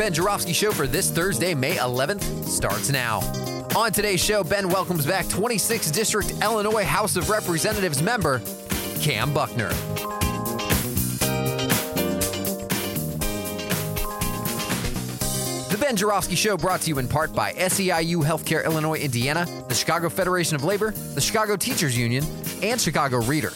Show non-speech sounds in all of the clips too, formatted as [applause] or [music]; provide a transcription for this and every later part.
Ben Joravsky Show for this Thursday, May 11th, starts now. On today's show, Ben welcomes back 26th District Illinois House of Representatives member Kam Buckner. The Ben Joravsky Show brought to you in part by SEIU Healthcare Illinois Indiana, the Chicago Federation of Labor, the Chicago Teachers Union, and Chicago Reader.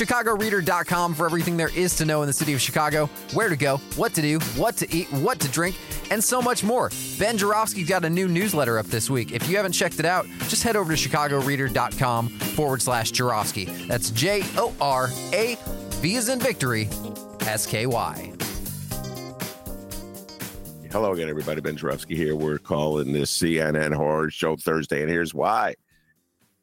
ChicagoReader.com for everything there is to know in the city of Chicago, where to go, what to do, what to eat, what to drink, and so much more. Ben Joravsky got a new newsletter up this week. If you haven't checked it out, just head over to ChicagoReader.com forward slash Joravsky. That's J O R A V as in victory, S K Y. Hello again, everybody. Ben Joravsky here. We're calling this CNN Horror Show Thursday, and here's why.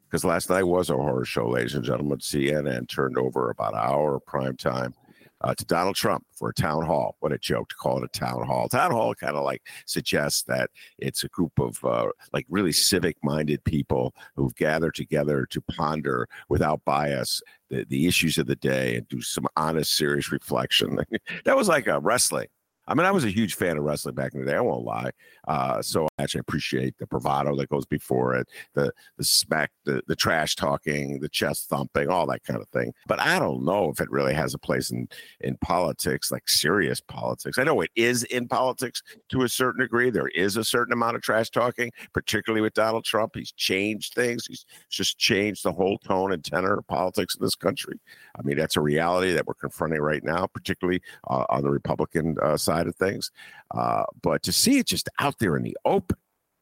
Because last night was a horror show, ladies and gentlemen. CNN turned over about an hour of prime time uh, to Donald Trump for a town hall. What a joke to call it a town hall. Town hall kind of like suggests that it's a group of uh, like really civic minded people who've gathered together to ponder without bias the, the issues of the day and do some honest, serious reflection. [laughs] that was like a wrestling. I mean, I was a huge fan of wrestling back in the day. I won't lie. Uh, so I actually appreciate the bravado that goes before it, the the smack, the, the trash talking, the chest thumping, all that kind of thing. But I don't know if it really has a place in in politics, like serious politics. I know it is in politics to a certain degree. There is a certain amount of trash talking, particularly with Donald Trump. He's changed things. He's just changed the whole tone and tenor of politics in this country. I mean, that's a reality that we're confronting right now, particularly uh, on the Republican uh, side side of things. Uh, but to see it just out there in the open,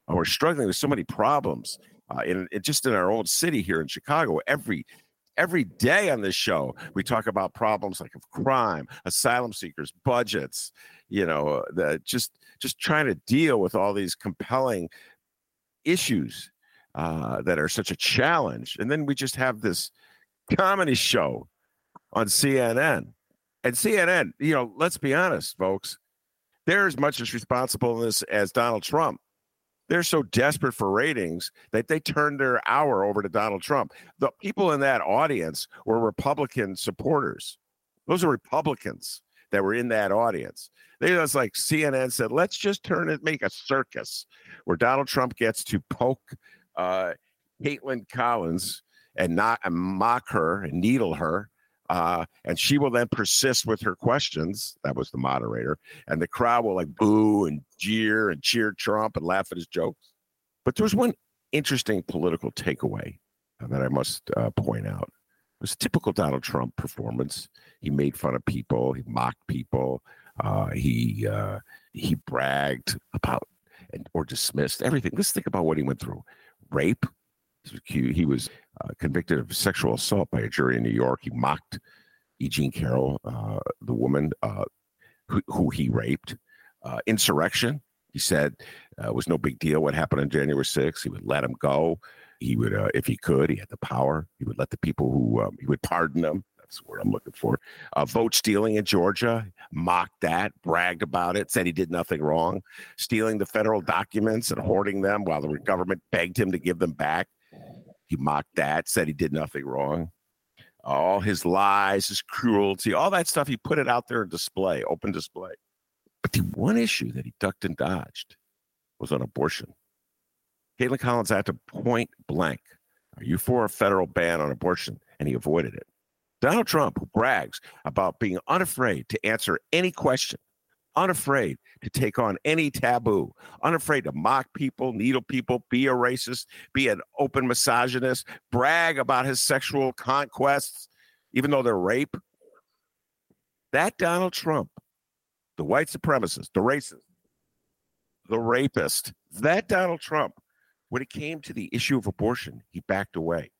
uh, we're struggling with so many problems uh, in, in just in our own city here in Chicago. Every every day on this show, we talk about problems like of crime, asylum seekers, budgets. You know, the, just just trying to deal with all these compelling issues uh, that are such a challenge, and then we just have this comedy show on CNN. And CNN, you know, let's be honest, folks, they're as much as responsible in this as Donald Trump. They're so desperate for ratings that they turned their hour over to Donald Trump. The people in that audience were Republican supporters. Those are Republicans that were in that audience. They was like CNN said, let's just turn it, make a circus where Donald Trump gets to poke uh, Kaitlan Collins and not and mock her and needle her uh, and she will then persist with her questions. That was the moderator. And the crowd will like boo and jeer and cheer Trump and laugh at his jokes. But there's one interesting political takeaway that I must uh, point out. It was a typical Donald Trump performance. He made fun of people, he mocked people, uh, he uh, he bragged about and or dismissed everything. Let's think about what he went through: rape, he, was uh, convicted of sexual assault by a jury in New York. He mocked E. Jean Carroll, uh, the woman uh, who, who, he raped. Uh, insurrection, he said, uh, was no big deal what happened on January 6th. He would let him go. He would, uh, if he could, he had the power. He would let the people who, um, he would pardon them. That's what I'm looking for. vote stealing in Georgia, mocked that, bragged about it, said he did nothing wrong. Stealing the federal documents and hoarding them while the government begged him to give them back. He mocked that, said he did nothing wrong. All his lies, his cruelty, all that stuff, he put it out there in display, open display. But the one issue that he ducked and dodged was on abortion. Kaitlan Collins had to point blank Are you for a federal ban on abortion? And he avoided it. Donald Trump, who brags about being unafraid to answer any question, unafraid to take on any taboo, unafraid to mock people, needle people, be a racist, be an open misogynist, brag about his sexual conquests, even though they're rape. That Donald Trump, the white supremacist, the racist, the rapist, that Donald Trump, when it came to the issue of abortion, he backed away.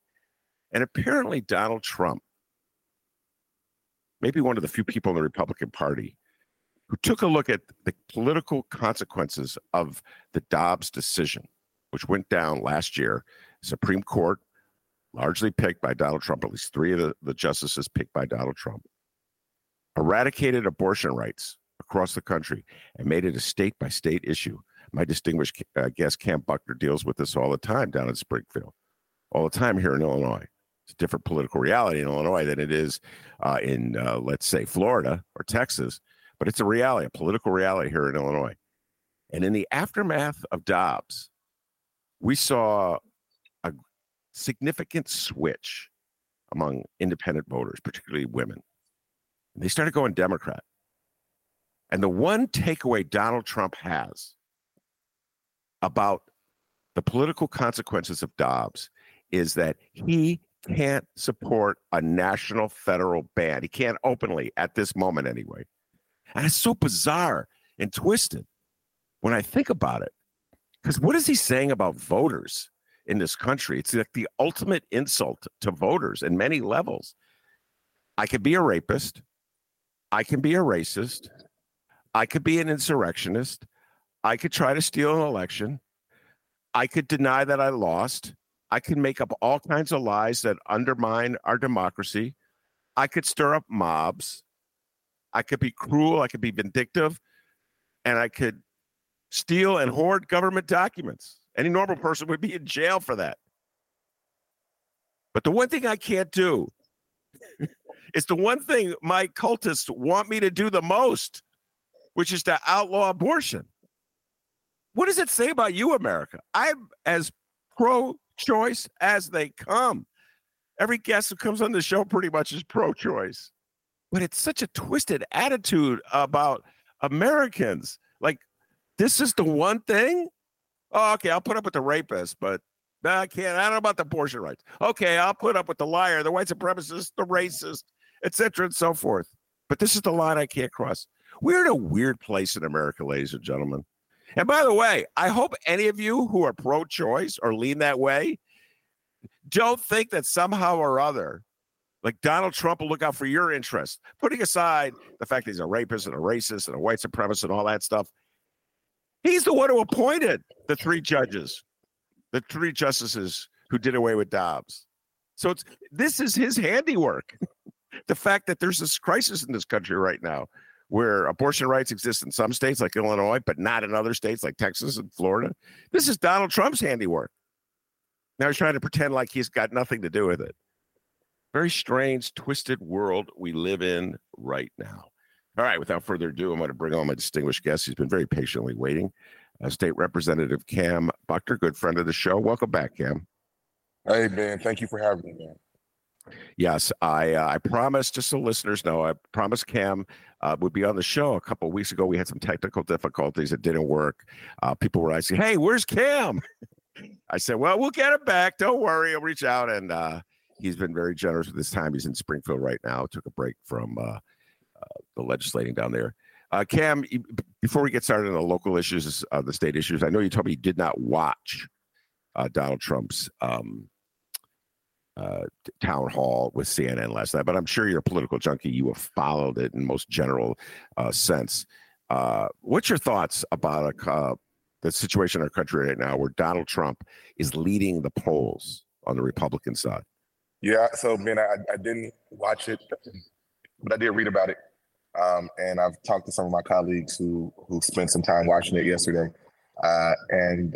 And apparently, Donald Trump, maybe one of the few people in the Republican Party who took a look at the political consequences of the Dobbs decision, which went down last year, Supreme Court, largely picked by Donald Trump, at least three of the, the justices picked by Donald Trump, eradicated abortion rights across the country and made it a state by state issue. My distinguished uh, guest, Kam Buckner, deals with this all the time down in Springfield, all the time here in Illinois. It's a different political reality in Illinois than it is uh, in, uh, let's say, Florida or Texas, but it's a reality, a political reality here in Illinois. And in the aftermath of Dobbs, we saw a significant switch among independent voters, particularly women. They started going Democrat. And the one takeaway Donald Trump has about the political consequences of Dobbs is that he can't support a national federal ban. He can't openly at this moment, anyway. And it's so bizarre and twisted when I think about it. Because what is he saying about voters in this country? It's like the ultimate insult to voters in many levels. I could be a rapist. I can be a racist. I could be an insurrectionist. I could try to steal an election. I could deny that I lost. I can make up all kinds of lies that undermine our democracy. I could stir up mobs. I could be cruel. I could be vindictive. And I could steal and hoard government documents. Any normal person would be in jail for that. But the one thing I can't do [laughs] is the one thing my cultists want me to do the most which is to outlaw abortion. What does it say about you, America? I'm as pro choice as they come. Every guest who comes on the show pretty much is pro choice. But it's such a twisted attitude about Americans. Like, this is the one thing? Oh, okay, I'll put up with the rapist, but I can't. I don't know about the abortion rights. Okay, I'll put up with the liar, the white supremacist, the racist, etc., and so forth. But this is the line I can't cross. We're in a weird place in America, ladies and gentlemen. And by the way, I hope any of you who are pro choice or lean that way don't think that somehow or other, like Donald Trump will look out for your interests, putting aside the fact that he's a rapist and a racist and a white supremacist and all that stuff. He's the one who appointed the three judges, the three justices who did away with Dobbs. So it's this is his handiwork. the fact that there's this crisis in this country right now where abortion rights exist in some states like Illinois, but not in other states like Texas and Florida. This is Donald Trump's handiwork. Now he's trying to pretend like he's got nothing to do with it. Very strange, twisted world we live in right now. All right, without further ado, I'm going to bring on my distinguished guest. He's been very patiently waiting. Uh, State Representative Kam Buckner, good friend of the show. Welcome back, Kam. Hey, man. Thank you for having me, man. Yes, I uh, I promised, just so listeners know, I promised Kam uh, would be on the show a couple weeks ago. We had some technical difficulties; it didn't work. Uh, people were asking, "Hey, where's Kam?" [laughs] I said, "Well, we'll get him back. Don't worry. I'll reach out." And uh, he's been very generous with his time. He's in Springfield right now. Took a break from uh, uh, the legislating down there. Kam, before we get started on the local issues, the state issues, I know you told me you did not watch Donald Trump's. Um, uh, town hall with CNN last night, but I'm sure you're a political junkie. You have followed it in most general uh, sense. Uh, what's your thoughts about a, uh, the situation in our country right now where Donald Trump is leading the polls on the Republican side? Yeah, so man, I, I didn't watch it, but I did read about it, um, and I've talked to some of my colleagues who who spent some time watching it yesterday. Uh, and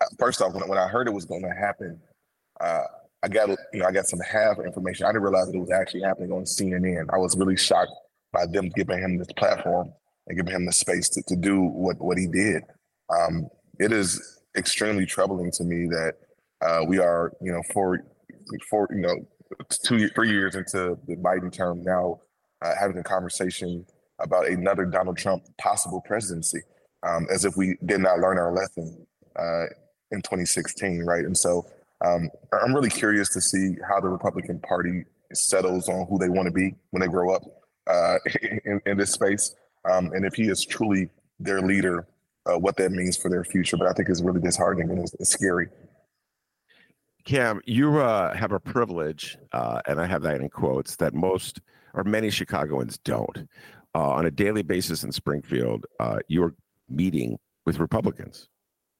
uh, first off, when, when I heard it was going to happen, I got you know I got some half information. I didn't realize that it was actually happening on CNN. I was really shocked by them giving him this platform and giving him the space to, to do what what he did. Um, it is extremely troubling to me that uh, we are you know four four you know two three years into the Biden term now uh, having a conversation about another Donald Trump possible presidency um, as if we did not learn our lesson uh, in 2016, right? And so um, I'm really curious to see how the Republican Party settles on who they want to be when they grow up uh, [laughs] in, in, this space, um, and if he is truly their leader, uh, what that means for their future. But I think it's really disheartening and it's, it's scary. Kam, you uh, have a privilege, uh, and I have that in quotes, that most or many Chicagoans don't. Uh, on a daily basis in Springfield, uh, you're meeting with Republicans.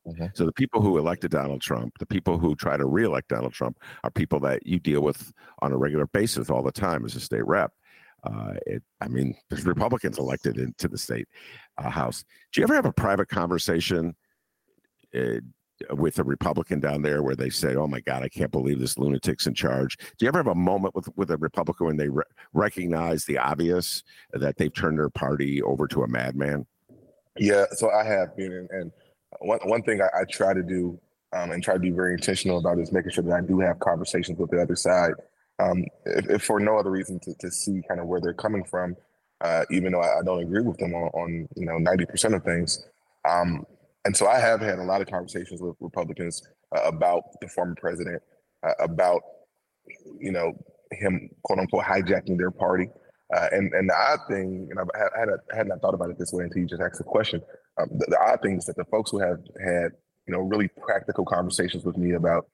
Mm-hmm. So the people who elected Donald Trump, the people who try to reelect Donald Trump, are people that you deal with on a regular basis all the time as a state rep. Uh, it, I mean, there's Republicans elected into the state uh, house. Do you ever have a private conversation uh, with a Republican down there where they say, "Oh my God, I can't believe this lunatic's in charge"? Do you ever have a moment with with a Republican when they re- recognize the obvious that they've turned their party over to a madman? Yeah, so I have been, and, and one one thing I, I try to do um, and try to be very intentional about is making sure that I do have conversations with the other side, um, if, if, for no other reason to, to see kind of where they're coming from, uh, even though I, I, don't agree with them on, on you know ninety percent of things. Um, and so I have had a lot of conversations with Republicans uh, about the former president, uh, about you know him quote unquote hijacking their party. Uh, and and the odd thing, and I've had, I had not thought about it this way until you just asked the question. Um, the, the, odd thing is that the folks who have had you know really practical conversations with me about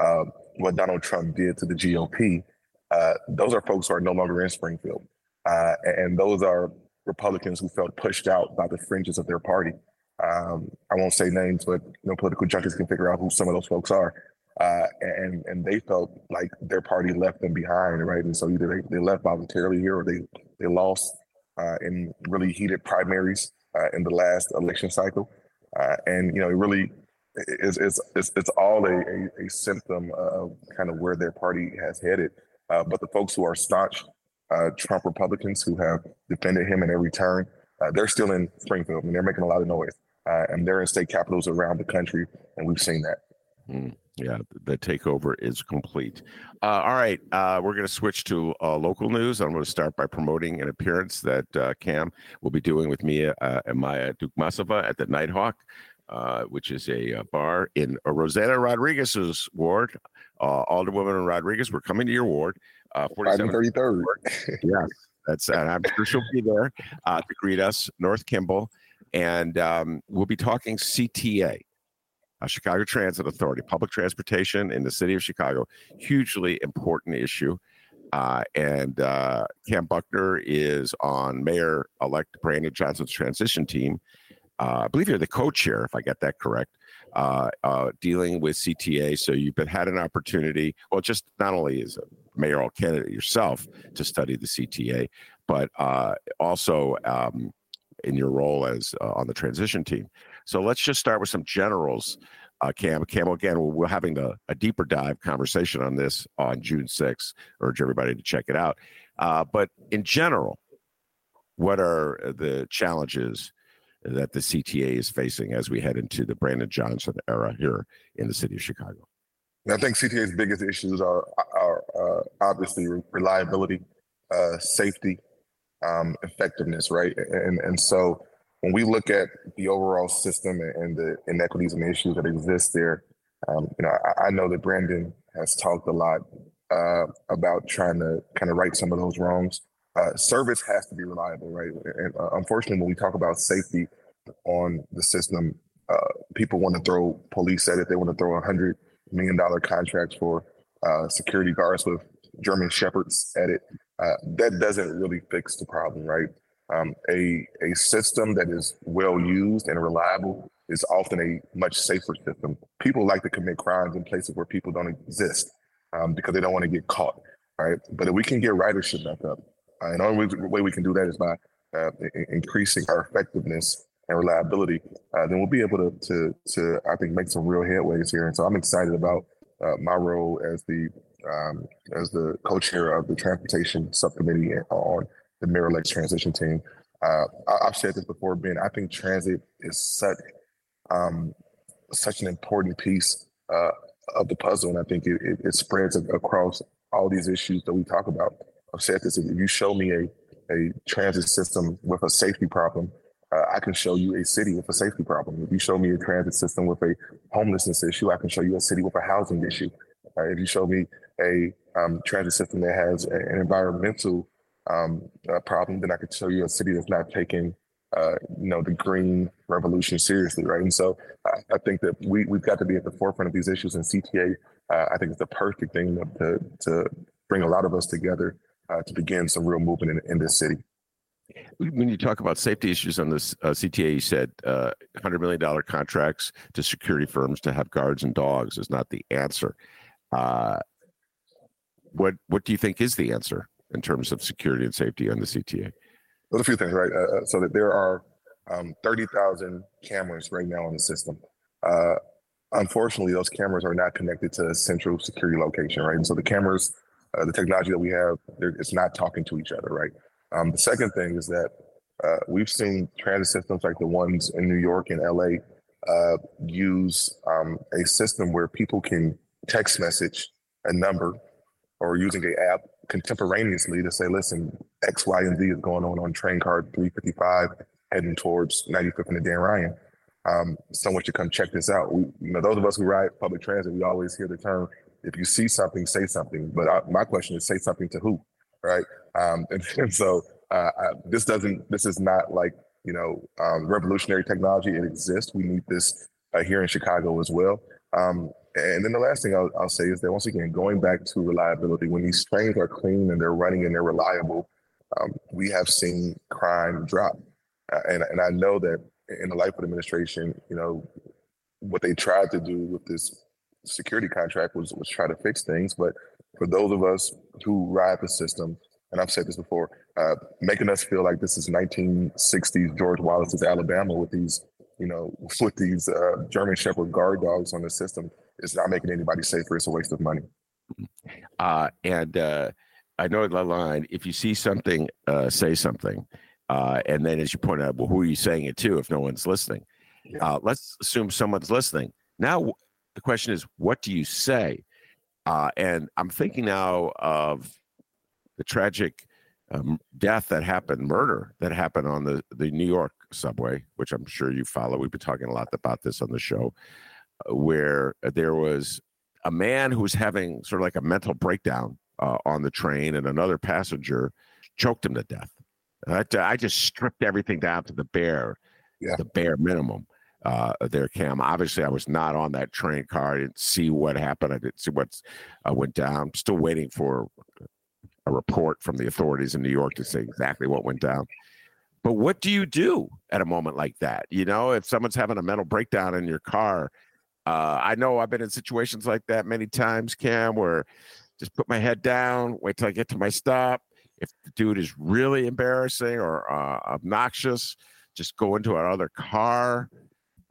uh, what Donald Trump did to the GOP, uh, those are folks who are no longer in Springfield, uh, and those are Republicans who felt pushed out by the fringes of their party. Um, I won't say names, but you know, political junkies can figure out who some of those folks are. Uh, and and they felt like their party left them behind, right? And so either they, they left voluntarily here or they they lost uh, in really heated primaries uh, in the last election cycle, uh, and you know it really is it's, it's, it's all a, a, a, symptom of kind of where their party has headed. Uh, but the folks who are staunch uh, Trump Republicans who have defended him in every turn, they're still in Springfield and they're making a lot of noise uh, and they're in state capitals around the country, and we've seen that. Mm, yeah, the takeover is complete. Uh, all right, uh, we're going to switch to uh, local news. I'm going to start by promoting an appearance that uh, Kam will be doing with me uh, and Maya Duke Dukmasova at the Nighthawk, uh, which is a, bar in Rossana Rodriguez's ward. Alderwoman Rodriguez, we're coming to your ward. Uh, 33rd. yes, that's, and I'm sure she'll be there to greet us. North Kimball. And um, we'll be talking CTA, uh, Chicago Transit Authority, public transportation in the city of Chicago, hugely important issue. Uh, and uh, Kam Buckner is on Mayor elect Brandon Johnson's transition team. Uh, I believe you're the co chair, if I get that correct, uh, uh, dealing with CTA. So you've been, had an opportunity, well, just not only as a mayoral candidate yourself to study the CTA, but also um, in your role as uh, on the transition team. So let's just start with some generals. Uh, Kam, Kam, again, we're having the, a deeper dive conversation on this on June 6th. Urge everybody to check it out. Uh, but in general, what are the challenges that the CTA is facing as we head into the Brandon Johnson era here in the city of Chicago? I think CTA's biggest issues are are uh, obviously reliability, uh, safety, um, effectiveness, right? And and so when we look at the overall system and the inequities and issues that exist there, um, you know, I, I, know that Brandon has talked a lot uh, about trying to kind of right some of those wrongs. Uh, service has to be reliable, right? And uh, unfortunately, when we talk about safety on the system, uh, people want to throw police at it. They want to throw a hundred million dollar contracts for uh, security guards with German shepherds at it uh, that doesn't really fix the problem, right? Um, a a system that is well used and reliable is often a much safer system. People like to commit crimes in places where people don't exist um, because they don't want to get caught, right? But if we can get ridership back up, uh, and the only way we can do that is by uh, increasing our effectiveness and reliability, uh, then we'll be able to, to, to, I think, make some real headways here. And so I'm excited about uh, my role as the um, as the co-chair of the transportation subcommittee on the Mayor elect's transition team. Uh, I, have said this before, Ben. I think transit is such um, such an important piece uh, of the puzzle, and I think it, it, it, spreads across all these issues that we talk about. I've said this: if you show me a a transit system with a safety problem, uh, I can show you a city with a safety problem. If you show me a transit system with a homelessness issue, I can show you a city with a housing issue. Uh, if you show me a um, transit system that has an environmental um, uh, problem, then I could show you a city that's not taking uh, you know, the green revolution seriously, right? And so I, I, think that we we've got to be at the forefront of these issues, and CTA, uh, I think, is the perfect thing to to bring a lot of us together uh, to begin some real movement in, in this city. When you talk about safety issues on this uh, CTA, you said uh, $100 million contracts to security firms to have guards and dogs is not the answer. What what do you think is the answer in terms of security and safety on the CTA? There's a few things, right? Uh, uh, so that there are um, 30,000 cameras right now in the system. Uh, unfortunately, those cameras are not connected to a central security location, right? And so the cameras, uh, the technology that we have, it's not talking to each other, right? Um, the second thing is that uh, we've seen transit systems like the ones in New York and LA uh, use um, a system where people can text message a number or using a app contemporaneously to say, listen, X, Y, and Z is going on on train card 355 heading towards 95th and the Dan Ryan. Um, someone should come check this out. We, you know, those of us who ride public transit, we always hear the term, if you see something, say something. But I, my question is, say something to who, right? Um, and, [laughs] and, so uh, I, this doesn't, this is not like, you know, um, revolutionary technology. It exists. We need this uh, here in Chicago as well. Um, and then the last thing I'll, I'll, say is that once again, going back to reliability, when these trains are clean and they're running and they're reliable, um, we have seen crime drop. Uh, and, and I know that in the Lightfoot administration, you know, what they tried to do with this security contract was, was try to fix things. But for those of us who ride the system, and I've said this before, uh, making us feel like this is 1960s George Wallace's Alabama with these, you know, [laughs] with these uh, German Shepherd guard dogs on the system it's not making anybody safer. It's a waste of money. Uh, and uh, I know the line if you see something, uh, say something. Uh, and then, as you point out, well, who are you saying it to if no one's listening? Yeah. Uh, let's assume someone's listening. Now, the question is, what do you say? Uh, and I'm thinking now of the tragic um, death that happened, murder that happened on the, the New York subway, which I'm sure you follow. We've been talking a lot about this on the show where there was a man who was having sort of like a mental breakdown uh, on the train, and another passenger choked him to death. I, I just stripped everything down to the bare, yeah. the bare minimum. Uh, there, Kam. Obviously, I was not on that train car. I didn't see what happened. I didn't see what uh, went down. I'm still waiting for a report from the authorities in New York to say exactly what went down. But what do you do at a moment like that? You know, if someone's having a mental breakdown in your car uh, I know I've been in situations like that many times, Kam, where just put my head down, wait till I get to my stop. If the dude is really embarrassing or uh, obnoxious, just go into another car.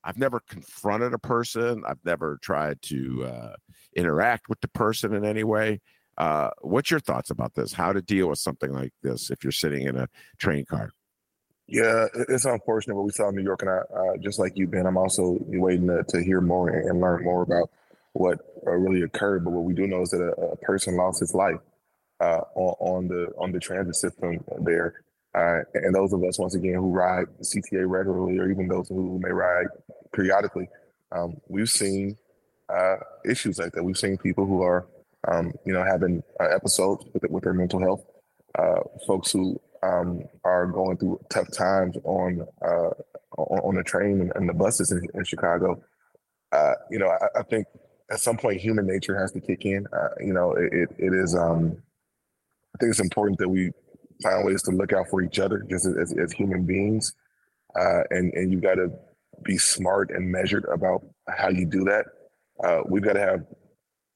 I've never confronted a person. I've never tried to uh, interact with the person in any way. Uh, what's your thoughts about this? How to deal with something like this if you're sitting in a train car? Yeah, it's unfortunate what we saw in New York, and I, uh, just like you, Ben, I'm also waiting to, to hear more and learn more about what uh, really occurred. But what we do know is that a, a person lost his life uh, on, on, the on the transit system there, uh, and those of us, once again, who ride CTA regularly, or even those who may ride periodically, um, we've seen uh, issues like that. We've seen people who are, um, you know, having uh, episodes with, with their mental health. folks who um, are going through tough times on uh, on, the train and, the buses in, in Chicago, uh, you know, I, I, think at some point human nature has to kick in. Uh, you know, it, it is. Um, I think it's important that we find ways to look out for each other, just as, as human beings, uh, and and you got to be smart and measured about how you do that. Uh, we've got to have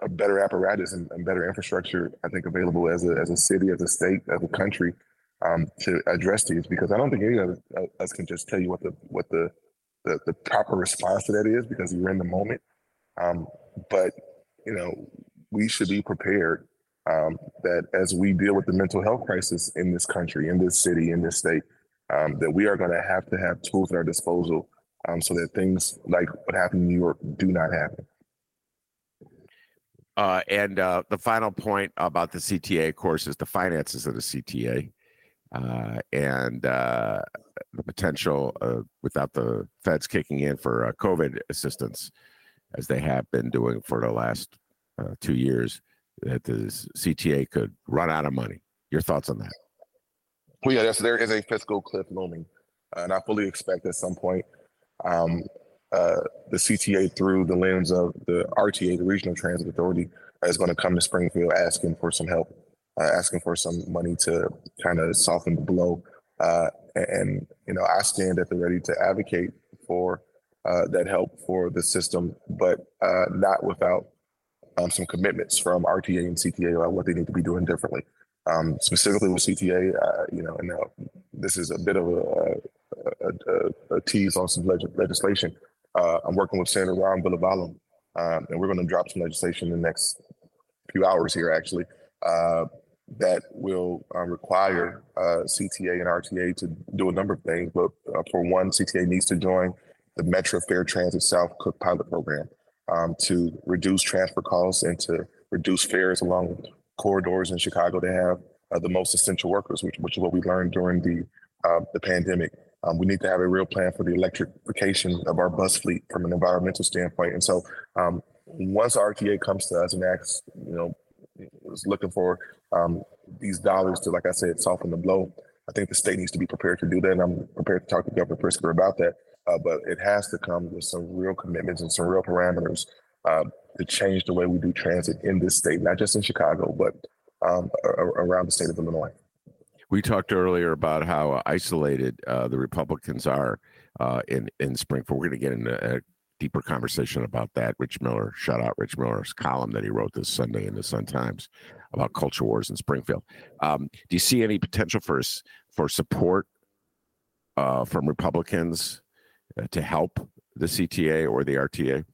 a better apparatus and, and, better infrastructure, I think, available as a as a city, as a state, as a country um, to address these because I don't think any of us can just tell you what the what the the, the proper response to that is because you're in the moment. Um, but you know, we should be prepared um, that as we deal with the mental health crisis in this country, in this city, in this state, um, that we are going to have to have tools at our disposal um, so that things like what happened in New York do not happen. Uh, and uh, the final point about the CTA, of course, is the finances of the CTA uh, and uh, the potential uh, without the feds kicking in for uh, COVID assistance, as they have been doing for the last uh, two years, that the CTA could run out of money. Your thoughts on that? Well, yeah, there is a fiscal cliff looming. and I fully expect at some point um, uh, the CTA through the lens of the RTA, the Regional Transit Authority, is going to come to Springfield asking for some help, uh, asking for some money to kind of soften the blow. Uh, and, you know, I stand at the ready to advocate for uh, that help for the system, but uh, not without um, some commitments from RTA and CTA on what they need to be doing differently. Um, specifically with CTA, uh, you know, and now this is a bit of a, a, a, a tease on some leg- legislation. Uh, I'm working with Senator Ram Villivalam, um, and we're going to drop some legislation in the next few hours here, actually, uh, that will uh, require uh, CTA and RTA to do a number of things. But uh, for one, CTA needs to join the Metra Fair Transit South Cook pilot program um, to reduce transfer costs and to reduce fares along corridors in Chicago to have uh, the most essential workers, which, which is what we learned during the uh, the pandemic. Um, we need to have a real plan for the electrification of our bus fleet from an environmental standpoint. And so, um, once RTA comes to us and asks, you know, is looking for um, these dollars to, like I said, soften the blow, I think the state needs to be prepared to do that. And I'm prepared to talk to Governor Pritzker about that. Uh, but it has to come with some real commitments and some real parameters uh, to change the way we do transit in this state, not just in Chicago, but um, around the state of Illinois. We talked earlier about how isolated uh, the Republicans are uh, in in Springfield. We're going to get into a deeper conversation about that. Rich Miller, shout out Rich Miller's column that he wrote this Sunday in the Sun Times about culture wars in Springfield. Um, do you see any potential for for support uh, from Republicans uh, to help the CTA or the RTA?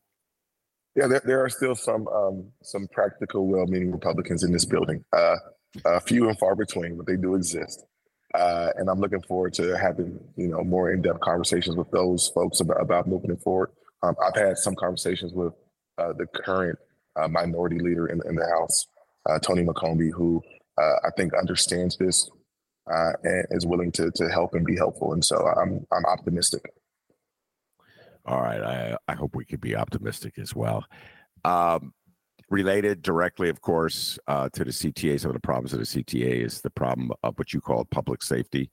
Yeah, there, there are still some um, some practical, well-meaning Republicans in this building. Uh, few and far between, but they do exist. Uh, and I'm looking forward to having you know more in-depth conversations with those folks about, about moving it forward. Um, I've had some conversations with uh, the current uh, minority leader in, in the House, uh, Tony McCombie, who uh, I think understands this and is willing to to help and be helpful. And so I'm I'm optimistic. All right, I I hope we can be optimistic as well. Um, related directly, of course, uh, to the CTA. Some of the problems of the CTA is the problem of what you call public safety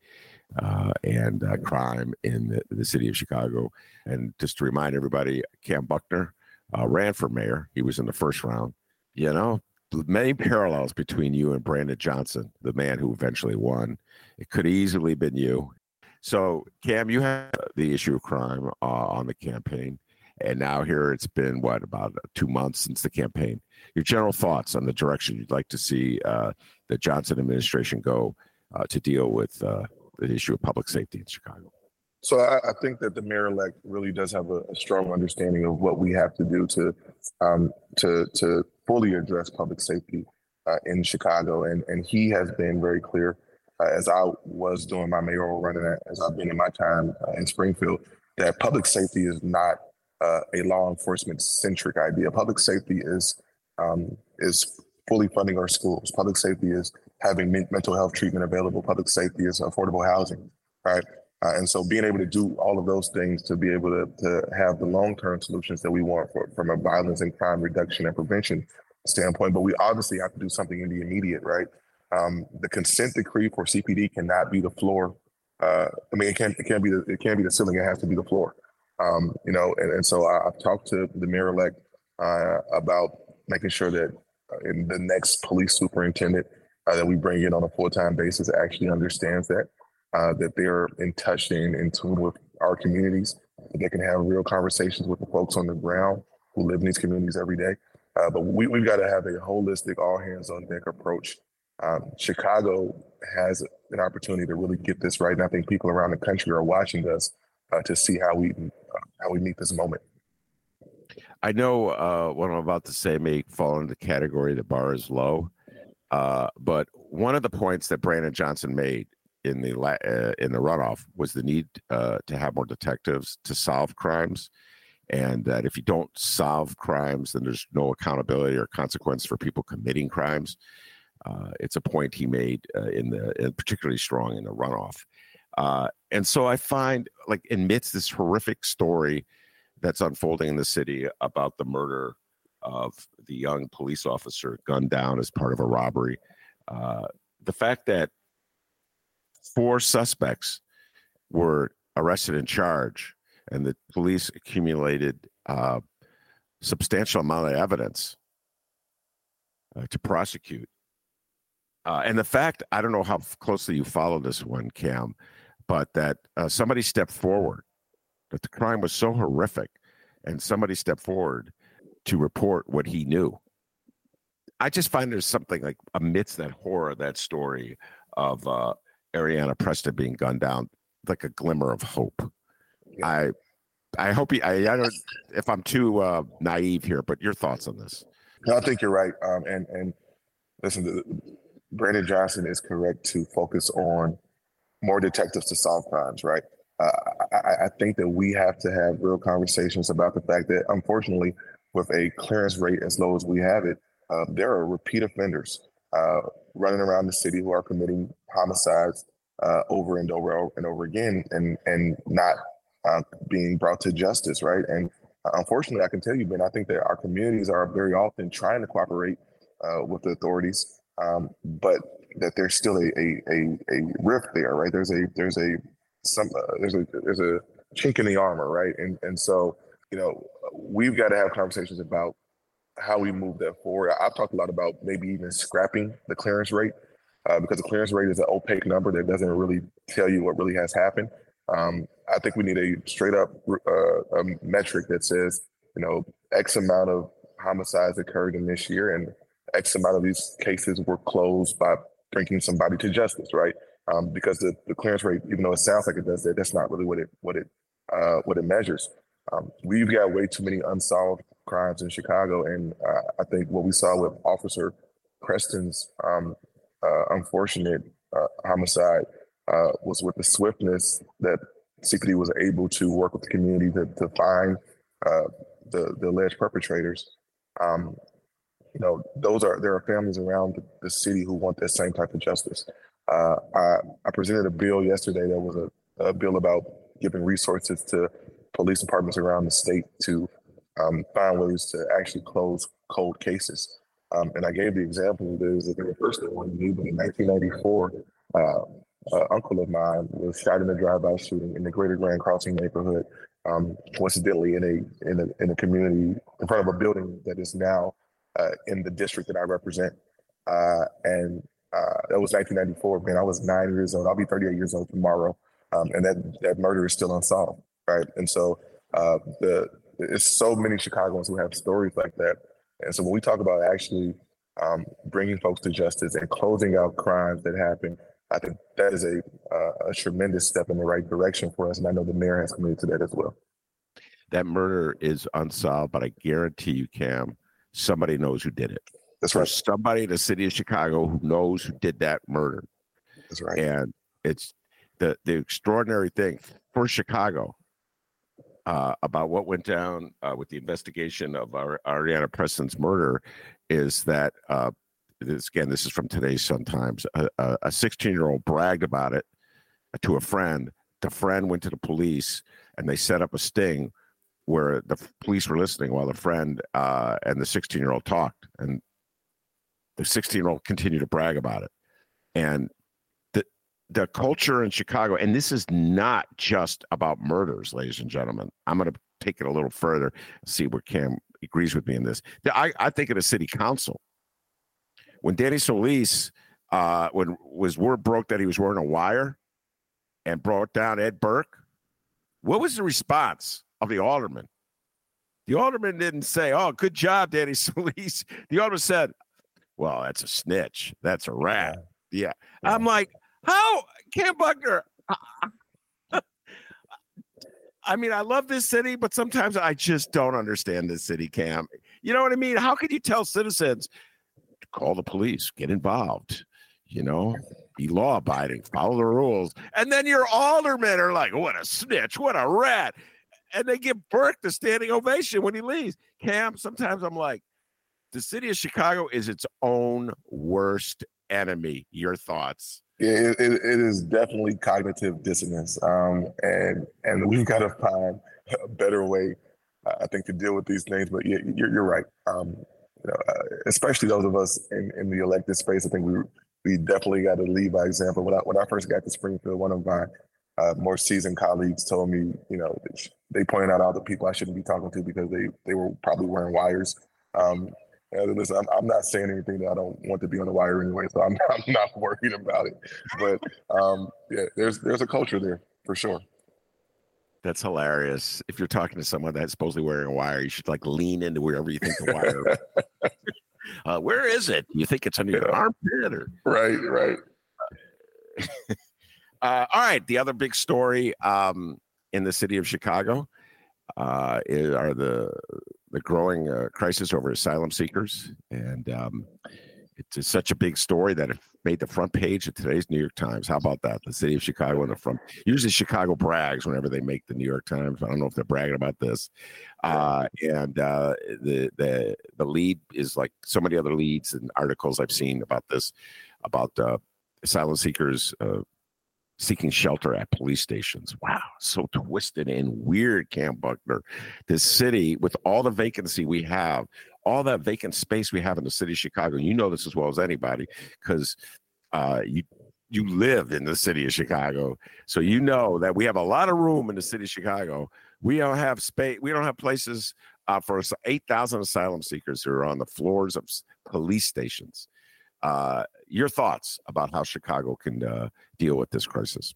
uh, and uh, crime in the, the, city of Chicago. And just to remind everybody, Kam Buckner uh, ran for mayor. He was in the first round. You know, many parallels between you and Brandon Johnson, the man who eventually won. It could easily been you. So, Kam, you had the issue of crime uh, on the campaign. And now here it's been what about two months since the campaign. Your general thoughts on the direction you'd like to see uh, the Johnson administration go uh, to deal with uh, the issue of public safety in Chicago. So I, I think that the mayor elect really does have a, a, strong understanding of what we have to do to um, to to fully address public safety uh, in Chicago, and and he has been very clear. Uh, as I was doing my mayoral running, as I've been in my time uh, in Springfield, that public safety is not uh, a law enforcement centric idea. Public safety is um, is fully funding our schools. Public safety is having mental health treatment available. Public safety is affordable housing, right? Uh, and so being able to do all of those things to be able to, to have the long-term solutions that we want for, from a violence and crime reduction and prevention standpoint, but we obviously have to do something in the immediate, right? Um, the consent decree for CPD cannot be the floor. Uh, I mean, it can't it can't be the it can't be the ceiling. It has to be the floor. Um, you know, and, and so I, have talked to the mayor elect uh, about making sure that uh, in the next police superintendent uh, that we bring in on a full time basis actually understands that uh, that they're in touch and in tune with our communities. That they can have real conversations with the folks on the ground who live in these communities every day. Uh, but we, we've got to have a holistic, all hands on deck approach. Um, Chicago has an opportunity to really get this right, and I think people around the country are watching us uh, to see how we how we meet this moment. I know uh, what I'm about to say may fall into the category the bar is low, uh, but one of the points that Brandon Johnson made in the uh, in the runoff was the need uh, to have more detectives to solve crimes, and that if you don't solve crimes, then there's no accountability or consequence for people committing crimes. Uh, it's a point he made uh, in the particularly strong in the runoff. Uh, and so I find, like, amidst this horrific story that's unfolding in the city about the murder of the young police officer gunned down as part of a robbery, uh, the fact that four suspects were arrested and charged, and the police accumulated uh, substantial amount of evidence uh, to prosecute. Uh, and the fact, I don't know how closely you follow this one, Kam, but that uh, somebody stepped forward, that the crime was so horrific, and somebody stepped forward to report what he knew. I just find there's something like amidst that horror that story of uh, Areanah Preston being gunned down, like a glimmer of hope. Yeah. I I hope he, I, I don't [laughs] if I'm too uh, naive here, but your thoughts on this? No, I think you're right. Um, and and listen, the, Brandon Johnson is correct to focus on more detectives to solve crimes, right? Uh, I, I, think that we have to have real conversations about the fact that, unfortunately, with a clearance rate as low as we have it, uh, there are repeat offenders uh, running around the city who are committing homicides uh, over and over and over again, and and not uh, being brought to justice, right? And uh, unfortunately, I can tell you, Ben, I think that our communities are very often trying to cooperate with the authorities um, but that there's still a, a, a, a, rift there, right? There's a there's a some uh, there's a there's a chink in the armor, right? And and so you know we've got to have conversations about how we move that forward. I've talked a lot about maybe even scrapping the clearance rate uh, because the clearance rate is an opaque number that doesn't really tell you what really has happened. Um, I think we need a straight up uh, a metric that says you know X amount of homicides occurred in this year and X amount of these cases were closed by bringing somebody to justice, right? Um, because the, the clearance rate, even though it sounds like it does that, that's not really what it what it uh, what it measures. Um, we've got way too many unsolved crimes in Chicago, and uh, I think what we saw with Officer Preston's um, uh, unfortunate uh, homicide uh, was with the swiftness that CPD was able to work with the community to, to find uh, the the alleged perpetrators. Um, you know, those are there are families around the, city who want that same type of justice. Uh, I, I presented a bill yesterday that was a, a, bill about giving resources to police departments around the state to um, find ways to actually close cold cases. Um, and I gave the example there's a first one in 1994. Uh, uh, uncle of mine was shot in a drive-by shooting in the Greater Grand Crossing neighborhood, um, coincidentally in a in a in a community in front of a building that is now uh, in the district that I represent. Uh, and uh, that was 1994. Man, I was nine years old. I'll be 38 years old tomorrow, um, and that that murder is still unsolved, right? And so uh, the it's so many Chicagoans who have stories like that. And so when we talk about actually um, bringing folks to justice and closing out crimes that happen, I think that is a, uh, a tremendous step in the right direction for us. And I know the mayor has committed to that as well. That murder is unsolved, but I guarantee you, Kam, somebody knows who did it. That's right. There's somebody in the city of Chicago who knows who did that murder. That's right. And it's the the extraordinary thing for Chicago uh, about what went down uh, with the investigation of our Areanah Preston's murder is that uh, this again this is from today's Sun Times. A 16 year old bragged about it to a friend. The friend went to the police and they set up a sting where the police were listening while the friend uh, and the 16 year old talked, and the 16 year old continued to brag about it. And the culture in Chicago, and this is not just about murders, ladies and gentlemen. I'm going to take it a little further, see where Kam agrees with me in this. I, I think of the city council. When Danny Solis, uh, when was word broke that he was wearing a wire and brought down Ed Burke, what was the response? of the alderman. The alderman didn't say, "Oh, good job, Danny [laughs] Solis." The alderman said, "Well, that's a snitch. That's a rat." Yeah, yeah. I'm like, how Kam Buckner? Uh-uh. I mean, I love this city, but sometimes I just don't understand this city, Kam. You know what I mean? How can you tell citizens to call the police, get involved? You know, be law abiding, follow the rules. And then your aldermen are like, what a snitch, what a rat and they give Burke the standing ovation when he leaves. Kam, sometimes I'm like, the city of Chicago is its own worst enemy. Your thoughts? Yeah, it, it, it is definitely cognitive dissonance, um, and and [laughs] we've got to find a better way, I think, to deal with these things. But yeah, you're, you're right. Um, you know, uh, especially those of us in, in the elected space, I think we we definitely got to lead by example. When I when I first got to Springfield, one of my uh, more seasoned colleagues told me, you know, they pointed out all the people I shouldn't be talking to because they they were probably wearing wires. Um, and listen, I'm, I'm, not saying anything that I don't want to be on the wire anyway, so I'm, [laughs] I'm not worried about it. But um, yeah, there's there's a culture there for sure. That's hilarious. If you're talking to someone that's supposedly wearing a wire, you should like lean into wherever you think the wire. [laughs] uh, where is it? You think it's under yeah. your armpit or right, right. [laughs] uh, all right. The other big story um, in the city of Chicago uh, is, are the the growing uh, crisis over asylum seekers, and um, it's such a big story that it made the front page of today's New York Times. How about that? The city of Chicago on the front. Usually, Chicago brags whenever they make the New York Times. I don't know if they're bragging about this. Uh, and uh, the the the lead is like so many other leads and articles I've seen about this, about uh, asylum seekers uh, seeking shelter at police stations. Wow, so twisted and weird, Kam Buckner. This city, with all the vacancy we have, all that vacant space we have in the city of Chicago, you know this as well as anybody, because uh, you you live in the city of Chicago, so you know that we have a lot of room in the city of Chicago. We don't have space. We don't have places uh, for eight thousand asylum seekers who are on the floors of police stations. Uh, your thoughts about how Chicago can uh, deal with this crisis?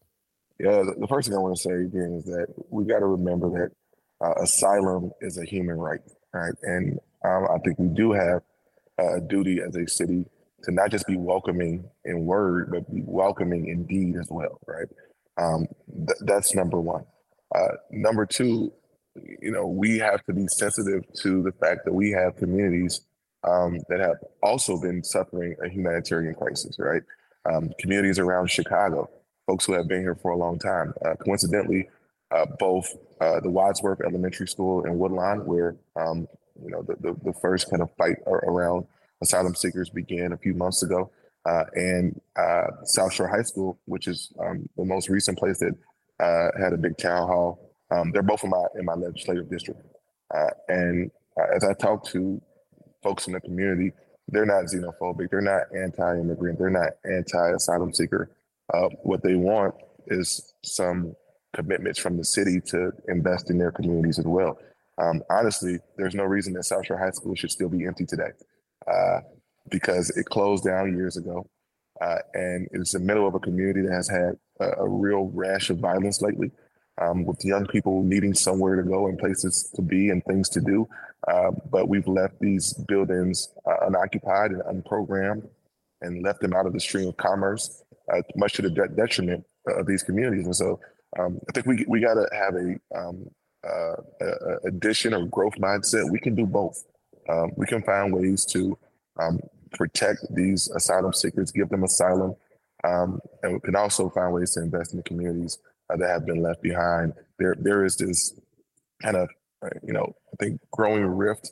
Yeah, the first thing I want to say again is that we got to remember that uh, asylum is a human right, right? And um, I think we do have a duty as a city to not just be welcoming in word, but be welcoming in deed as well, right? Um, th- that's number one. Uh, number two, you know, we have to be sensitive to the fact that we have communities um, that have also been suffering a humanitarian crisis, right? Um, communities around Chicago, folks who have been here for a long time. Uh, coincidentally, uh, both uh, the Wadsworth Elementary School in Woodlawn, where um, you know the, the, the, first kind of fight around asylum seekers began a few months ago, uh, and uh, South Shore High School, which is um, the most recent place that uh, had a big town hall. Um, they're both in my in my legislative district, and as I talk to folks in the community, they're not xenophobic, they're not anti-immigrant, they're not anti-asylum seeker. Uh, what they want is some commitments from the city to invest in their communities as well. Um, honestly, there's no reason that South Shore High School should still be empty today uh, because it closed down years ago. Uh, and it's the middle of a community that has had a, a real rash of violence lately um, with young people needing somewhere to go and places to be and things to do. Uh, but we've left these buildings uh, unoccupied and unprogrammed and left them out of the stream of commerce, uh, much to the de- detriment of these communities. And so um, I think we, we got to have a, um, uh, a, addition or growth mindset. We can do both. Um, we can find ways to um, protect these asylum seekers, give them asylum, um, and we can also find ways to invest in the communities uh, that have been left behind. There, there is this kind of, uh, you know, I think growing rift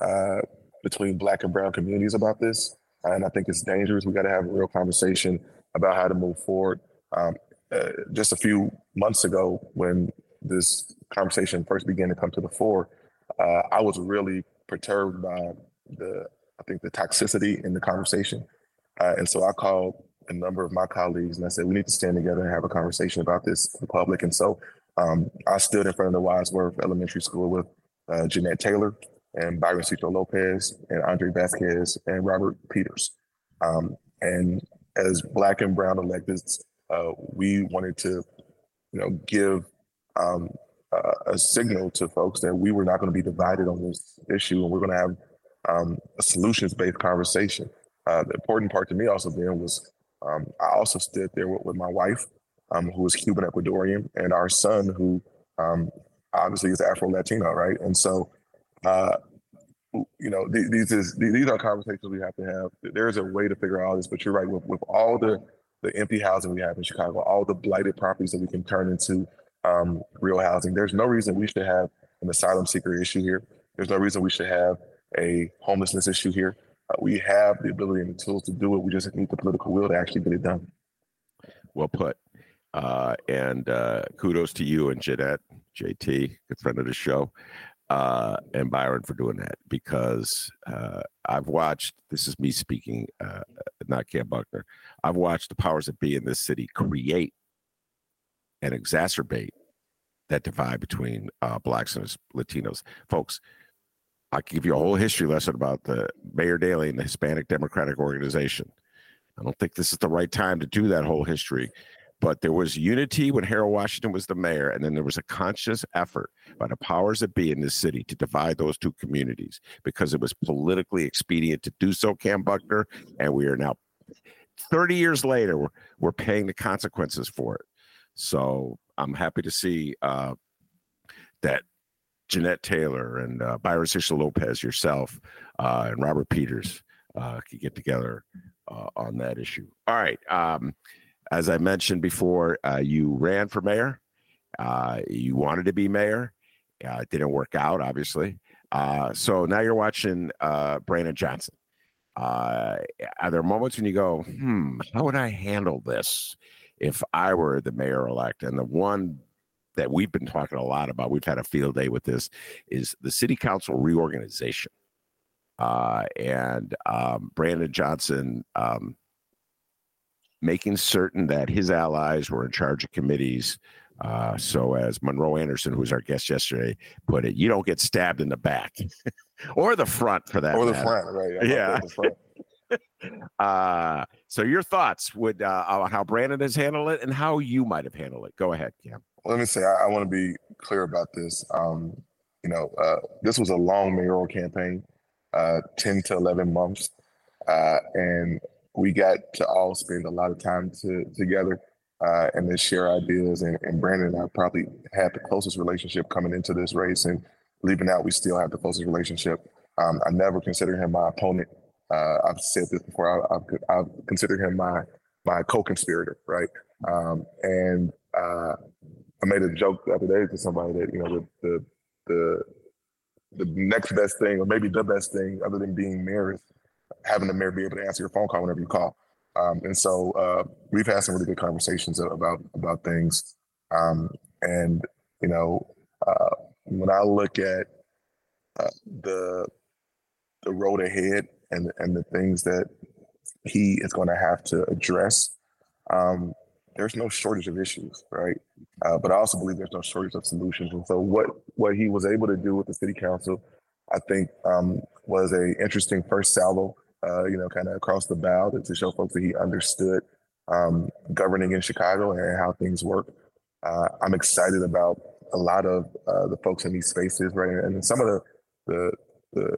uh, between Black and Brown communities about this, and I think it's dangerous. We got to have a real conversation about how to move forward. Um, uh, just a few months ago, when this conversation first began to come to the fore, uh, I was really perturbed by the, I think, the toxicity in the conversation, uh, and so I called a number of my colleagues and I said, we need to stand together and have a conversation about this in public. And so um, I stood in front of the Wadsworth Elementary School with uh, Jeanette Taylor and Byron Sigcho Lopez and Andre Vasquez and Robert Peters. Um, and as Black and Brown electeds, uh, we wanted to, you know, give um, uh, a signal to folks that we were not going to be divided on this issue and we're going to have um, a solutions-based conversation. Uh, the important part to me also then was um, I also stood there with, with my wife, um, who is Cuban Ecuadorian, and our son, who um, obviously is Afro Latino, right? And so, uh, you know, th- these is these are conversations we have to have. There's a way to figure out all this, but you're right. With, with all the the empty housing we have in Chicago, all the blighted properties that we can turn into um, real housing, there's no reason we should have an asylum seeker issue here. There's no reason we should have a homelessness issue here. Uh, we have the ability and the tools to do it. We just need the political will to actually get it done. Well put. Uh, and uh, kudos to you and Jeanette, JT, good friend of the show, uh, and Byron for doing that because uh, I've watched. This is me speaking, uh, not Kam Buckner. I've watched the powers that be in this city create and exacerbate that divide between uh, blacks and Latinos. Folks, I can give you a whole history lesson about the Mayor Daley and the Hispanic Democratic Organization. I don't think this is the right time to do that whole history, but there was unity when Harold Washington was the mayor, and then there was a conscious effort by the powers that be in this city to divide those two communities because it was politically expedient to do so, Kam Buckner, and we are now 30 years later, we're, we're paying the consequences for it. So I'm happy to see uh, that Jeanette Taylor and uh, Byron Sigcho Lopez, yourself, uh, and Robert Peters uh, could get together uh, on that issue. All right. Um, as I mentioned before, uh, you ran for mayor. Uh, you wanted to be mayor. it didn't work out, obviously. so now you're watching Brandon Johnson. are there moments when you go, hmm, how would I handle this if I were the mayor elect? And the one that we've been talking a lot about, we've had a field day with this, is the city council reorganization. Uh, and um, Brandon Johnson um, making certain that his allies were in charge of committees. Uh, so, as Monroe Anderson, who was our guest yesterday, put it, you don't get stabbed in the back [laughs] or the front for that. Or the matter. front, right? yeah. [laughs] uh, so, your thoughts would uh, how Brandon has handled it and how you might have handled it. Go ahead, Kam let me say, I, I want to be clear about this. Um, you know, uh, this was a long mayoral campaign, uh, 10 to 11 months. Uh, and we got to all spend a lot of time to, together uh, and then share ideas. And, and, Brandon and I probably had the closest relationship coming into this race. And leaving out, we still have the closest relationship. Um, I never considered him my opponent. Uh, I've said this before. I, have I've considered him my my co-conspirator, right? Um, and uh, I made a joke the other day to somebody that you know the the the, the next best thing, or maybe the best thing, other than being mayor, having the mayor be able to answer your phone call whenever you call. Um, and so uh, we've had some really good conversations about about things. Um, and you know, uh, when I look at uh, the the road ahead and and the things that he is going to have to address, um, there's no shortage of issues, right? Uh, but I also believe there's no shortage of solutions. And so what what he was able to do with the city council, I think, um, was a interesting first salvo. Uh, you know, kind of across the bow to, to, show folks that he understood um, governing in Chicago and how things work. Uh, I'm excited about a lot of uh, the folks in these spaces, right? And some of the the the,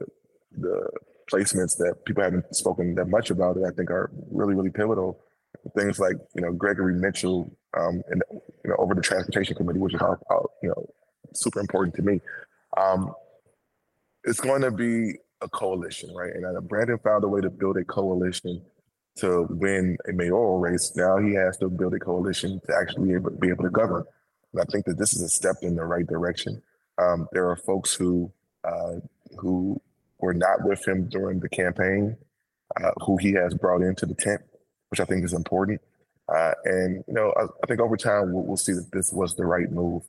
the placements that people haven't spoken that much about I think are really, really pivotal things like you know Gregory Mitchell um, and you know over the transportation committee, which is all, all you know super important to me. Um, it's going to be a coalition, right? And uh, Brandon found a way to build a coalition to win a mayoral race. Now he has to build a coalition to actually be able, be able to govern. And I think that this is a step in the right direction. Um, there are folks who uh, who were not with him during the campaign, uh, who he has brought into the tent which I think is important. Uh, and you know, I, I, think over time we'll, we'll, see that this was the right move.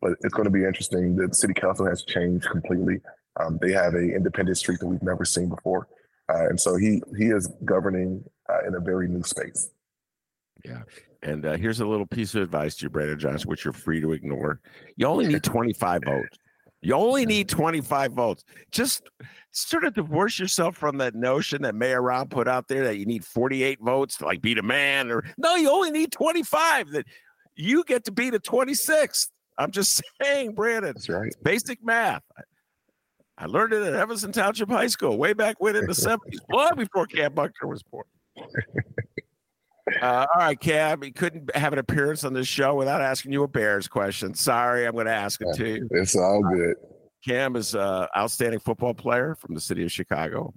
But it's going to be interesting. The city council has changed completely. Um, they have an independent streak that we've never seen before, uh, and so he he is governing uh, in a very new space. Yeah. And uh, here's a little piece of advice to you, Brandon Johnson, which you're free to ignore. You only need [laughs] 25 votes. You only need 25 votes. Just sort of divorce yourself from that notion that Mayor Rahm put out there that you need 48 votes to like beat a man or no, you only need 25 that you get to beat a 26th. I'm just [laughs] saying, Brandon. That's right. basic math. I learned it at Evanston Township High School way back when in the [laughs] 70s, long before Kam Buckner was born. [laughs] Uh, all right, Kam, he couldn't have an appearance on this show without asking you a Bears question. Sorry, I'm going to ask it to you. It's all good. Kam is an outstanding football player from the city of Chicago,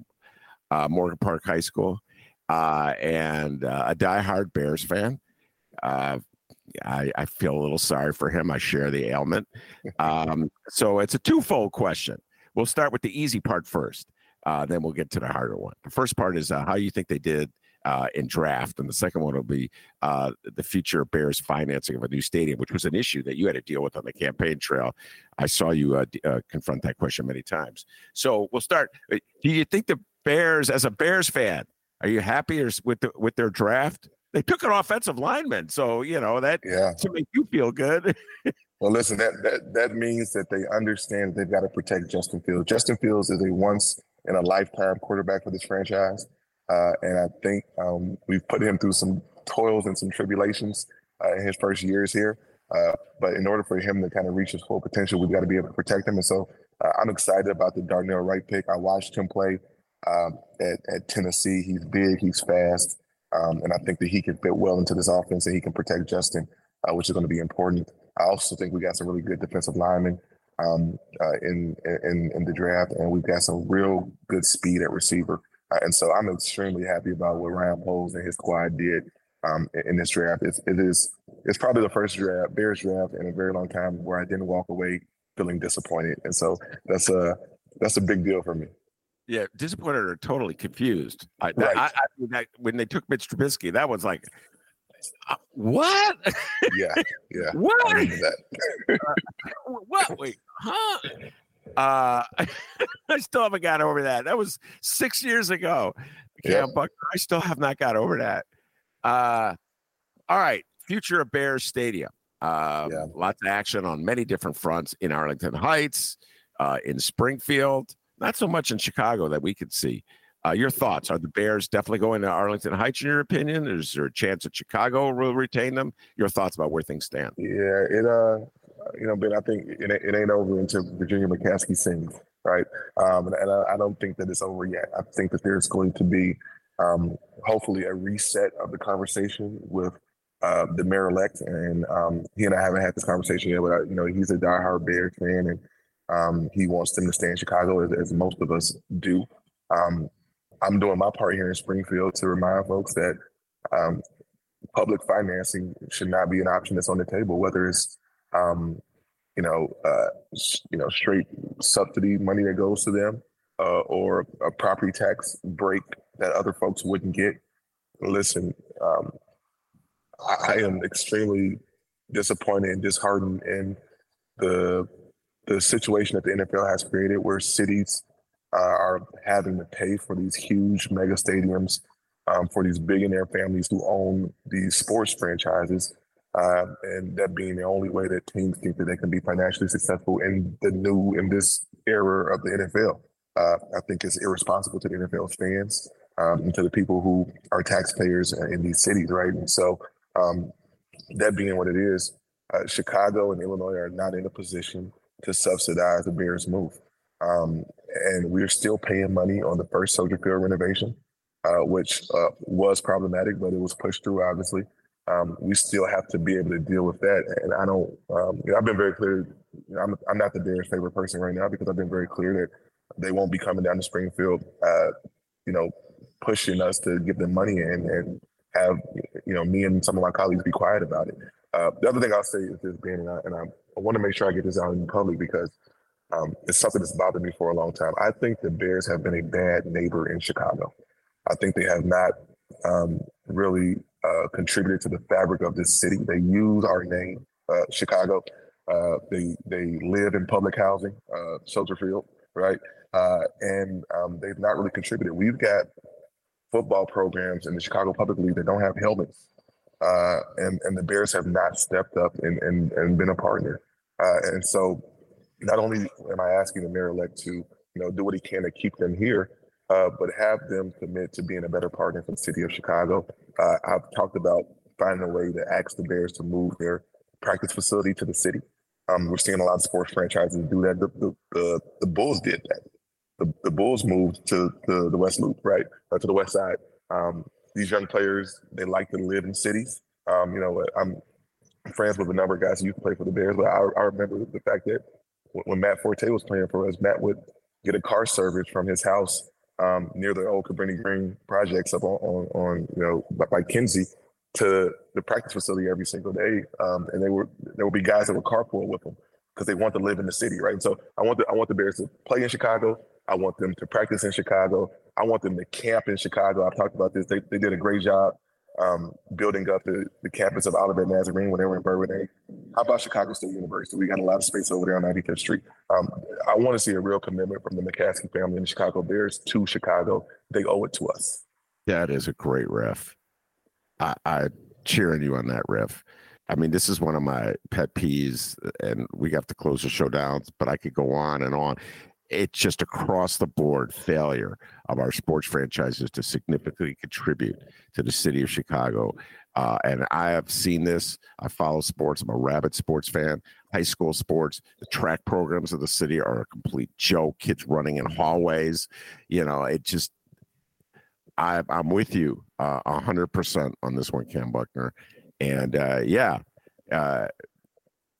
uh, Morgan Park High School, uh, and uh, a diehard Bears fan. I, I, feel a little sorry for him. I share the ailment. [laughs] Um, so it's a twofold question. We'll start with the easy part first. Uh, then we'll get to the harder one. The first part is uh, how you think they did uh, in draft, and the second one will be uh, the future Bears financing of a new stadium, which was an issue that you had to deal with on the campaign trail. I saw you uh, uh confront that question many times. So we'll start. Uh, do you think the Bears, as a Bears fan, are you happy with the, with their draft? They took an offensive lineman. So you know that yeah. to make you feel good. [laughs] well, listen, that that that means that they understand they've got to protect Justin Fields. Justin Fields is a once in a lifetime quarterback for this franchise, uh, and I think um, we've put him through some toils and some tribulations uh, in his first years here. Uh, but in order for him to kind of reach his full potential, we've got to be able to protect him. And so uh, I'm excited about the Darnell Wright pick. I watched him play um, at, at, Tennessee. He's big, he's fast, um, and I think that he can fit well into this offense and he can protect Justin, uh, which is going to be important. I also think we got some really good defensive linemen um, uh, in, in in the draft, and we've got some real good speed at receiver. Uh, and so I'm extremely happy about what Ryan Poles and his squad did um, in this draft. It's, it is it's probably the first draft Bears draft in a very long time where I didn't walk away feeling disappointed, and so that's a that's a big deal for me. Yeah, disappointed or totally confused. I, right. I, I, that, when they took Mitch Trubisky, that was like, uh, what? Yeah, yeah. [laughs] what? uh, what? Wait, huh? Uh, [laughs] I still haven't got over that. That was six years ago. Yeah, but I still have not got over that. Uh, all right, future of Bears Stadium. Uh, yeah. Lots of action on many different fronts in Arlington Heights, uh, in Springfield. Not so much in Chicago that we could see. Uh, your thoughts? Are the Bears definitely going to Arlington Heights? In your opinion, is there a chance that Chicago will retain them? Your thoughts about where things stand? Yeah, it uh, you know, Ben, I think it, it ain't over until Virginia McCaskey sings, right? Um, and, and I, I, don't think that it's over yet. I think that there's going to be um, hopefully a reset of the conversation with uh, the mayor elect, and um, he and I haven't had this conversation yet. But I, you know, he's a diehard Bears fan, and um, he wants them to stay in Chicago, as, as most of us do. Um, I'm doing my part here in Springfield to remind folks that um, public financing should not be an option that's on the table, whether it's um, you know, uh, you know, straight subsidy money that goes to them, uh, or a property tax break that other folks wouldn't get. Listen, um, I, I am extremely disappointed and disheartened in the the situation that the NFL has created, where cities uh, are having to pay for these huge mega stadiums um, for these billionaire families who own these sports franchises, uh, and that being the only way that teams think that they can be financially successful in the new in this era of the NFL. Uh, I think it's irresponsible to the NFL fans um, and to the people who are taxpayers in these cities, right? And so, um, that being what it is, uh, Chicago and Illinois are not in a position to subsidize the Bears' move. Um, and we're still paying money on the first Soldier Field renovation, uh, which uh, was problematic, but it was pushed through, obviously. Um, we still have to be able to deal with that. And I don't, um, I've been very clear. I'm, I'm not the Bears' favorite person right now because I've been very clear that they won't be coming down to Springfield, uh, you know, pushing us to give them money and, and have, you know, me and some of my colleagues be quiet about it. Uh, the other thing I'll say is this, Ben, and I, and I I want to make sure I get this out in public because um, it's something that's bothered me for a long time. I think the Bears have been a bad neighbor in Chicago. I think they have not um, really uh, contributed to the fabric of this city. They use our name, uh, Chicago. Uh, they they live in public housing, uh, Soldier Field, right? Uh, and um, they've not really contributed. We've got football programs in the Chicago Public League that don't have helmets uh, and and the Bears have not stepped up and and, and been a partner. Uh, and so, not only am I asking the mayor elect to you know do what he can to keep them here, uh, but have them commit to being a better partner for the city of Chicago. Uh, I've talked about finding a way to ask the Bears to move their practice facility to the city. Um, we're seeing a lot of sports franchises do that. The the, the, the Bulls did that. The, the Bulls moved to, to the West Loop, right, uh, to the West Side. Um, these young players they like to live in cities. Um, you know, I'm friends with a number of guys who used to play for the Bears, but I, I remember the fact that when Matt Forte was playing for us, Matt would get a car service from his house um, near the old Cabrini Green projects up on, on, on you know by Kinzie to the practice facility every single day, um, and they were there would be guys that would carpool with him because they want to live in the city, right? And so I want the I want the Bears to play in Chicago. I want them to practice in Chicago. I want them to camp in Chicago. I've talked about this. They, they did a great job um, building up the, the campus of Olivet Nazarene when they were in Bourbonnais. How about Chicago State University? We got a lot of space over there on 95th Street. Um, I want to see a real commitment from the McCaskey family and the Chicago Bears to Chicago. They owe it to us. That is a great ref. I, I cheering you on that riff. I mean, this is one of my pet peeves, and we have to close the show down, but I could go on and on. It's just across the board failure of our sports franchises to significantly contribute to the city of Chicago. Uh, and I have seen this. I follow sports. I'm a rabid sports fan. High school sports, the track programs of the city are a complete joke. Kids running in hallways. You know, it just, I, I'm with you uh, 100% on this one, Kam Buckner. And uh, yeah, uh,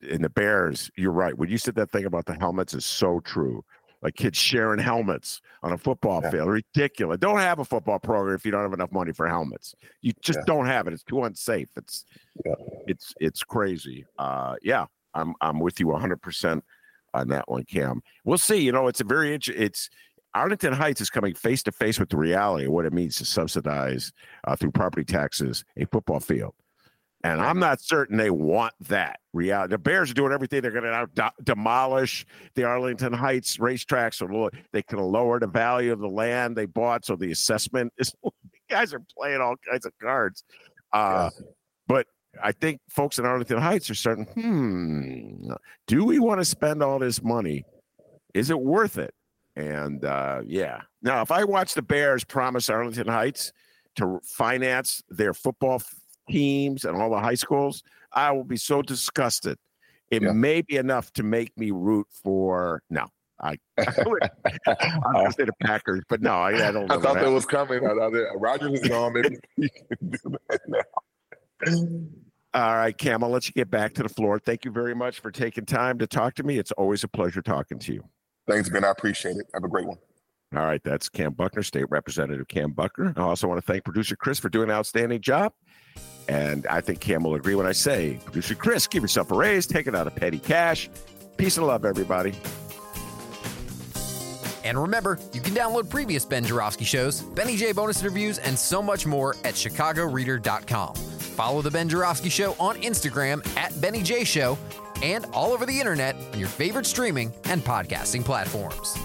in the Bears, you're right. When you said that thing about the helmets is so true. Like kids sharing helmets on a football yeah. field, ridiculous. Don't have a football program if you don't have enough money for helmets. You just yeah. don't have it. It's too unsafe. It's yeah. it's it's crazy. Uh, yeah, I'm I'm with you 100 percent on that one, Kam. We'll see. You know, it's a very it's Arlington Heights is coming face to face with the reality of what it means to subsidize uh, through property taxes a football field. And I'm not certain they want that reality. The Bears are doing everything. They're going to de- demolish the Arlington Heights racetrack so they can lower the value of the land they bought. So the assessment [laughs] is, guys are playing all kinds of cards. Uh. But I think folks in Arlington Heights are starting, hmm, do we want to spend all this money? Is it worth it? And uh, yeah. Now, if I watch the Bears promise Arlington Heights to finance their football teams and all the high schools, I will be so disgusted. It yeah. may be enough to make me root for no. I, [laughs] I would, I'm say the Packers, but no, I, I don't. I thought that was coming. I thought Rodgers is gone. Maybe [laughs] you can do that now. All right, Kam, I'll let you get back to the floor. Thank you very much for taking time to talk to me. It's always a pleasure talking to you. Thanks, Ben. I appreciate it. Have a great one. All right, that's Kam Buckner, State Representative Kam Buckner. I also want to thank producer Chris for doing an outstanding job. And I think Kam will agree when I say, producer Chris, give yourself a raise, take it out of petty cash. Peace and love, everybody. And remember, you can download previous Ben Joravsky shows, Benny J bonus interviews, and so much more at chicagoreader.com. Follow the Ben Joravsky Show on Instagram at Benny J Show and all over the internet on your favorite streaming and podcasting platforms.